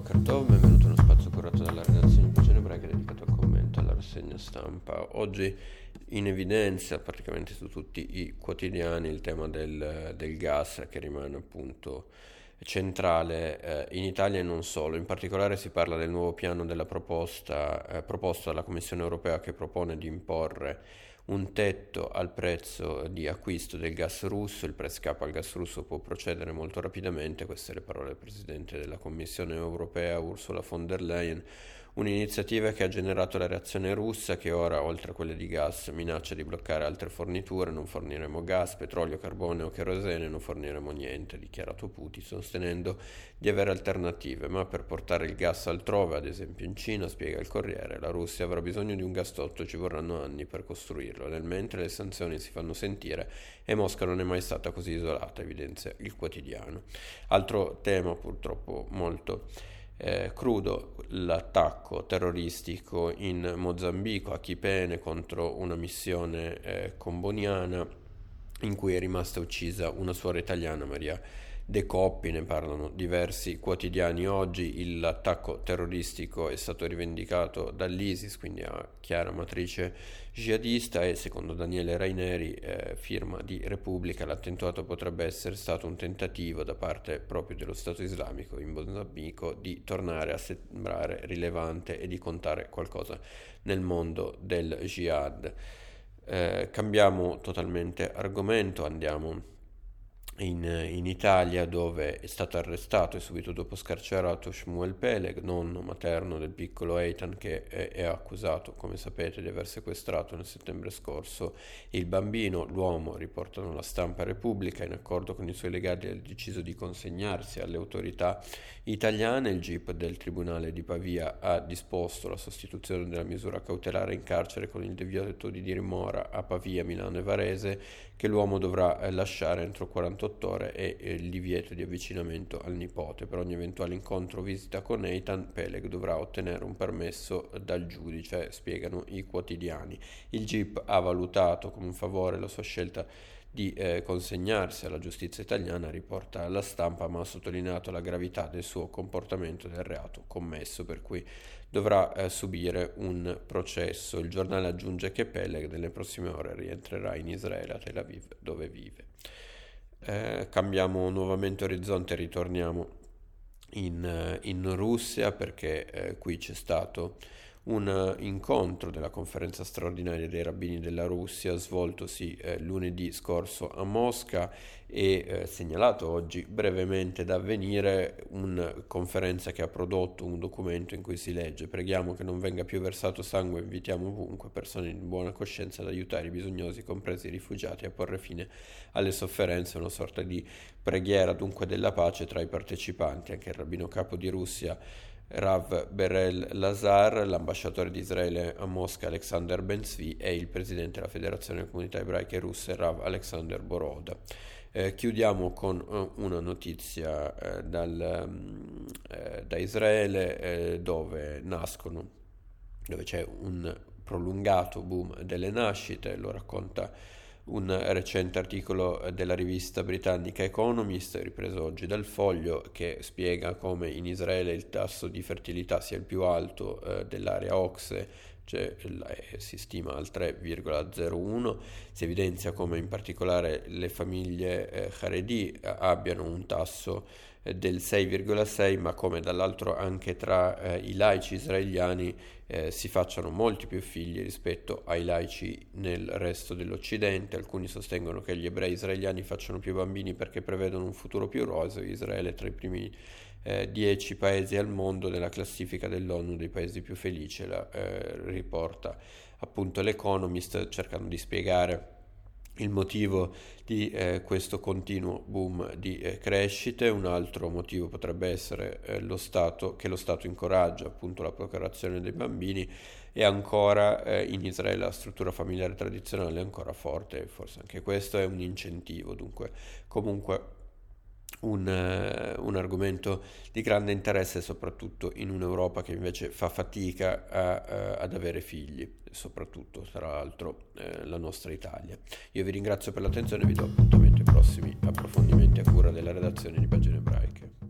Boker benvenuto in uno spazio curato dalla redazione di Pagine Ebraiche dedicato al commento alla rassegna stampa. Oggi in evidenza praticamente su tutti i quotidiani il tema del, del gas che rimane appunto centrale eh, in Italia e non solo. In particolare si parla del nuovo piano della proposta eh, proposto dalla Commissione europea che propone di imporre un tetto al prezzo di acquisto del gas russo, il press cap al gas russo può procedere molto rapidamente, queste le parole del Presidente della Commissione europea Ursula von der Leyen, un'iniziativa che ha generato la reazione russa che ora, oltre a quelle di gas, minaccia di bloccare altre forniture, non forniremo gas, petrolio, carbone o kerosene, non forniremo niente, ha dichiarato Putin, sostenendo di avere alternative, ma per portare il gas altrove, ad esempio in Cina, spiega il Corriere, la Russia avrà bisogno di un gasdotto, ci vorranno anni per costruirlo, nel mentre le sanzioni si fanno sentire e Mosca non è mai stata così isolata, evidenzia il quotidiano. Altro tema purtroppo molto eh, crudo l'attacco terroristico in Mozambico a Chipene contro una missione eh, comboniana in cui è rimasta uccisa una suora italiana Maria De Coppi, ne parlano diversi quotidiani oggi, l'attacco terroristico è stato rivendicato dall'ISIS, quindi a chiara matrice jihadista e secondo Daniele Raineri, eh, firma di Repubblica, l'attentato potrebbe essere stato un tentativo da parte proprio dello Stato islamico in Mozambico di tornare a sembrare rilevante e di contare qualcosa nel mondo del jihad. Eh, cambiamo totalmente argomento, andiamo in, in, Italia dove è stato arrestato e subito dopo scarcerato Shmuel Peleg, nonno materno del piccolo Eitan che è, è, accusato, come sapete, di aver sequestrato nel settembre scorso il bambino. L'uomo, riportano la stampa Repubblica, in accordo con i suoi legali ha deciso di consegnarsi alle autorità italiane. Il GIP del Tribunale di Pavia ha disposto la sostituzione della misura cautelare in carcere con il divieto di dimora a Pavia, Milano e Varese che l'uomo dovrà eh, lasciare entro 48 ore e il divieto di avvicinamento al nipote. Per ogni eventuale incontro o visita con Nathan, Peleg dovrà ottenere un permesso dal giudice, spiegano i quotidiani. Il GIP ha valutato come un favore la sua scelta di eh, consegnarsi alla giustizia italiana, riporta la stampa, ma ha sottolineato la gravità del suo comportamento del reato commesso, per cui dovrà eh, subire un processo. Il giornale aggiunge che Peleg nelle prossime ore rientrerà in Israele, a Tel Aviv, dove vive. Eh, cambiamo nuovamente orizzonte e ritorniamo in, in Russia perché eh, qui c'è stato un eh, incontro della conferenza straordinaria dei rabbini della Russia svoltosi eh, lunedì scorso a Mosca e eh, segnalato oggi brevemente da avvenire una conferenza che ha prodotto un documento in cui si legge preghiamo che non venga più versato sangue invitiamo ovunque persone in buona coscienza ad aiutare i bisognosi compresi i rifugiati a porre fine alle sofferenze una sorta di preghiera dunque della pace tra i partecipanti. Anche il rabbino capo di Russia Rav Berel Lazar, l'ambasciatore di Israele a Mosca Alexander Benzvi e il presidente della Federazione delle Comunità Ebraiche Russe Rav Alexander Boroda. Eh, chiudiamo con uh, una notizia eh, dal, um, eh, da Israele eh, dove nascono, dove c'è un prolungato boom delle nascite, lo racconta un recente articolo della rivista britannica Economist, ripreso oggi dal foglio, che spiega come in Israele il tasso di fertilità sia il più alto eh, dell'area OXE, cioè eh, si stima al 3,01, si evidenzia come in particolare le famiglie eh, Haredi abbiano un tasso del 6,6, ma come dall'altro anche tra eh, i laici israeliani eh, si facciano molti più figli rispetto ai laici nel resto dell'Occidente. Alcuni sostengono che gli ebrei israeliani facciano più bambini perché prevedono un futuro più roseo. Israele è tra i primi eh, dieci paesi al mondo nella classifica dell'ONU dei paesi più felici, la eh, riporta appunto l'Economist cercando di spiegare il motivo di eh, questo continuo boom di eh, crescite, un altro motivo potrebbe essere eh, lo Stato, che lo Stato incoraggia appunto la procreazione dei bambini e ancora eh, in Israele la struttura familiare tradizionale è ancora forte, forse anche questo è un incentivo, dunque comunque un, uh, un, argomento di grande interesse soprattutto in un'Europa che invece fa fatica a, uh, ad avere figli, soprattutto tra l'altro uh, la nostra Italia. Io vi ringrazio per l'attenzione e vi do appuntamento ai prossimi approfondimenti a cura della redazione di Pagine Ebraiche.